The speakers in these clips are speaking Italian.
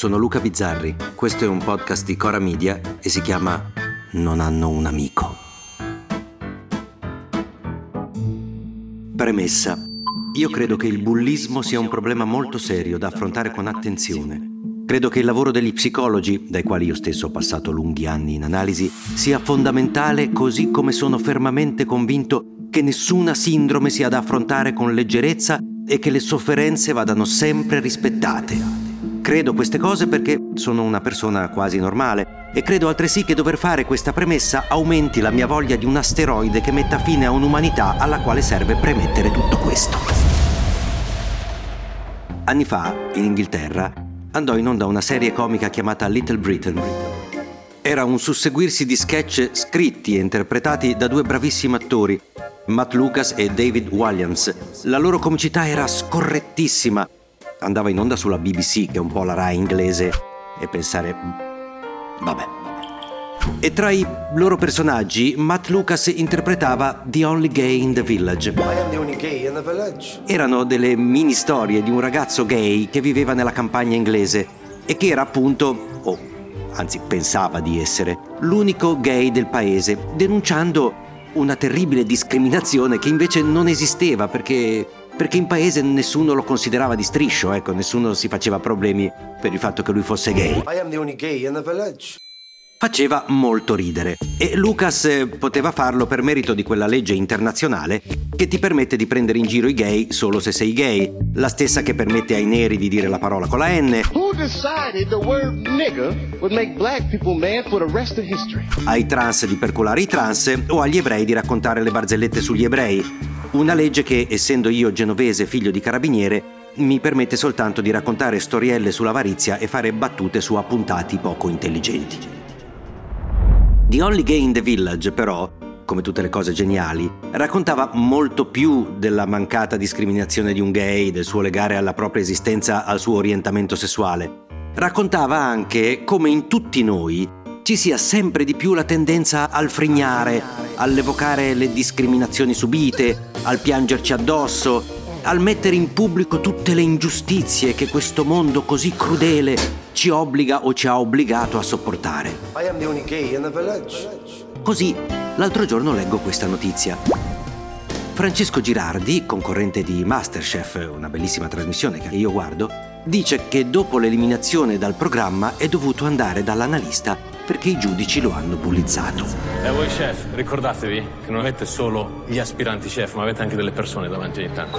sono Luca Bizzarri, questo è un podcast di Cora Media e si chiama Non hanno un amico. Premessa. Io credo che il bullismo sia un problema molto serio da affrontare con attenzione. Credo che il lavoro degli psicologi, dai quali io stesso ho passato lunghi anni in analisi, sia fondamentale così come sono fermamente convinto che nessuna sindrome sia da affrontare con leggerezza e che le sofferenze vadano sempre rispettate. Credo queste cose perché sono una persona quasi normale e credo altresì che dover fare questa premessa aumenti la mia voglia di un asteroide che metta fine a un'umanità alla quale serve premettere tutto questo. Anni fa, in Inghilterra, andò in onda una serie comica chiamata Little Britain. Era un susseguirsi di sketch scritti e interpretati da due bravissimi attori, Matt Lucas e David Williams. La loro comicità era scorrettissima. Andava in onda sulla BBC, che è un po' la Rai inglese, e pensare... Vabbè. E tra i loro personaggi, Matt Lucas interpretava The Only Gay in the Village. Erano delle mini storie di un ragazzo gay che viveva nella campagna inglese e che era appunto, o anzi pensava di essere, l'unico gay del paese, denunciando una terribile discriminazione che invece non esisteva perché, perché in paese nessuno lo considerava di striscio, ecco, nessuno si faceva problemi per il fatto che lui fosse gay. gay Faceva molto ridere e Lucas eh, poteva farlo per merito di quella legge internazionale che ti permette di prendere in giro i gay solo se sei gay, la stessa che permette ai neri di dire la parola con la N. Ai trans di percolare i trans o agli ebrei di raccontare le barzellette sugli ebrei. Una legge che, essendo io genovese figlio di carabiniere, mi permette soltanto di raccontare storielle sull'avarizia e fare battute su appuntati poco intelligenti. The Only Gay in the Village, però, come tutte le cose geniali, raccontava molto più della mancata discriminazione di un gay, del suo legare alla propria esistenza al suo orientamento sessuale. Raccontava anche come in tutti noi ci sia sempre di più la tendenza al frignare, all'evocare le discriminazioni subite, al piangerci addosso, al mettere in pubblico tutte le ingiustizie che questo mondo così crudele ci obbliga o ci ha obbligato a sopportare. Così, l'altro giorno leggo questa notizia. Francesco Girardi, concorrente di Masterchef, una bellissima trasmissione che io guardo, dice che dopo l'eliminazione dal programma è dovuto andare dall'analista perché i giudici lo hanno bullizzato. E voi chef, ricordatevi che non avete solo gli aspiranti chef, ma avete anche delle persone davanti ai tanti.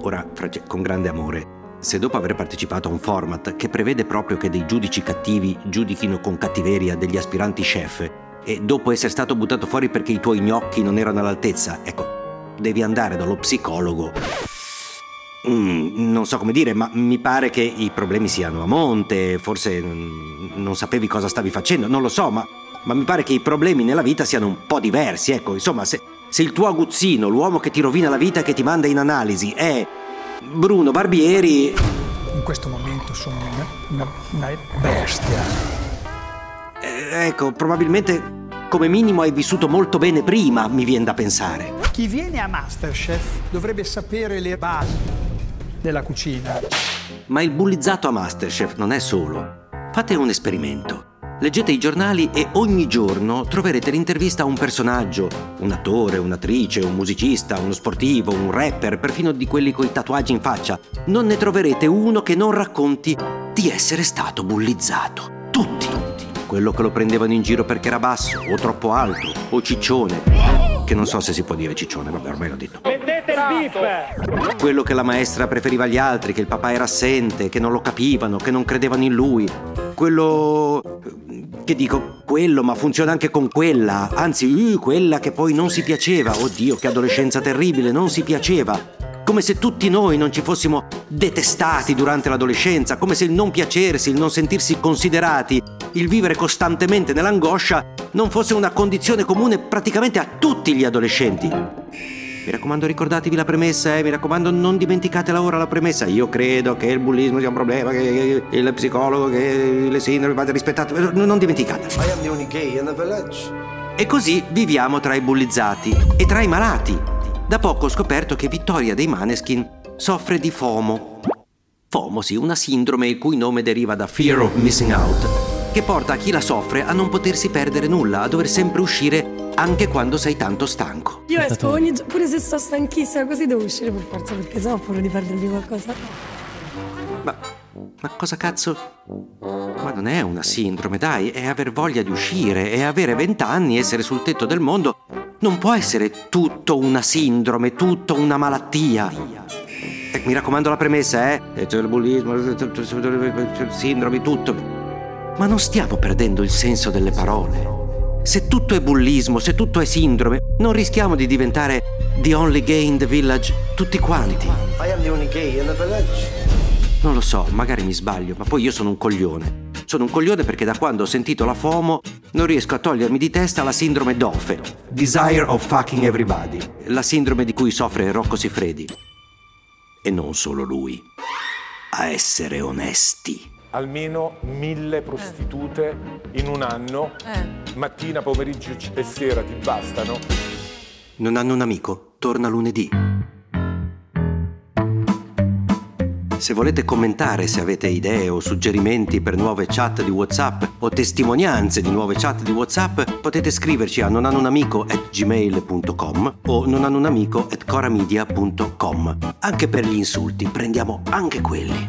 Ora, con grande amore, se dopo aver partecipato a un format che prevede proprio che dei giudici cattivi giudichino con cattiveria degli aspiranti chef e dopo essere stato buttato fuori perché i tuoi gnocchi non erano all'altezza, ecco, devi andare dallo psicologo. Mm, non so come dire, ma mi pare che i problemi siano a monte, forse non sapevi cosa stavi facendo, non lo so, ma, ma mi pare che i problemi nella vita siano un po' diversi, ecco, insomma, se, se il tuo aguzzino, l'uomo che ti rovina la vita e che ti manda in analisi, è Bruno Barbieri. In questo momento sono una, una, una bestia. Eh, ecco, probabilmente come minimo hai vissuto molto bene prima, mi viene da pensare. Chi viene a Masterchef dovrebbe sapere le basi della cucina. Ma il bullizzato a Masterchef non è solo. Fate un esperimento. Leggete i giornali e ogni giorno troverete l'intervista a un personaggio, un attore, un'attrice, un musicista, uno sportivo, un rapper, perfino di quelli coi tatuaggi in faccia. Non ne troverete uno che non racconti di essere stato bullizzato. Tutti. Quello che lo prendevano in giro perché era basso, o troppo alto, o ciccione. Che non so se si può dire ciccione, vabbè, ormai l'ho detto. Quello che la maestra preferiva agli altri, che il papà era assente, che non lo capivano, che non credevano in lui. Quello che dico quello, ma funziona anche con quella, anzi, uh, quella che poi non si piaceva. Oddio, che adolescenza terribile, non si piaceva. Come se tutti noi non ci fossimo detestati durante l'adolescenza, come se il non piacersi, il non sentirsi considerati, il vivere costantemente nell'angoscia non fosse una condizione comune praticamente a tutti gli adolescenti. Mi raccomando, ricordatevi la premessa, eh? mi raccomando, non dimenticatela ora la premessa. Io credo che il bullismo sia un problema, che il psicologo, che le sindrome vada rispettato. Non dimenticate. E così viviamo tra i bullizzati e tra i malati. Da poco ho scoperto che Vittoria dei Maneskin soffre di FOMO. FOMO, sì, una sindrome il cui nome deriva da Fear of Missing Out, che porta a chi la soffre a non potersi perdere nulla, a dover sempre uscire anche quando sei tanto stanco. Io esco ogni giorno, pure se sto stanchissima, così devo uscire per forza perché sennò ho paura di perdermi qualcosa. Ma, ma cosa cazzo? Ma non è una sindrome, dai, è aver voglia di uscire, è avere vent'anni, essere sul tetto del mondo. Non può essere tutto una sindrome, tutto una malattia. Eh, mi raccomando la premessa, eh? E c'è il bullismo, sindromi, tutto. Ma non stiamo perdendo il senso delle parole. Se tutto è bullismo, se tutto è sindrome, non rischiamo di diventare the only gay in the village tutti quanti. I am the only gay in the village. Non lo so, magari mi sbaglio, ma poi io sono un coglione. Sono un coglione perché da quando ho sentito la FOMO non riesco a togliermi di testa la sindrome DOFE, Desire of Fucking Everybody, la sindrome di cui soffre Rocco Sifredi. E non solo lui. A essere onesti. Almeno mille prostitute in un anno, mattina, pomeriggio e sera ti bastano. Non hanno un amico? Torna lunedì. Se volete commentare, se avete idee o suggerimenti per nuove chat di WhatsApp o testimonianze di nuove chat di WhatsApp, potete scriverci a nonhanunamico@gmail.com o nonhanunamico@coramedia.com. Anche per gli insulti, prendiamo anche quelli.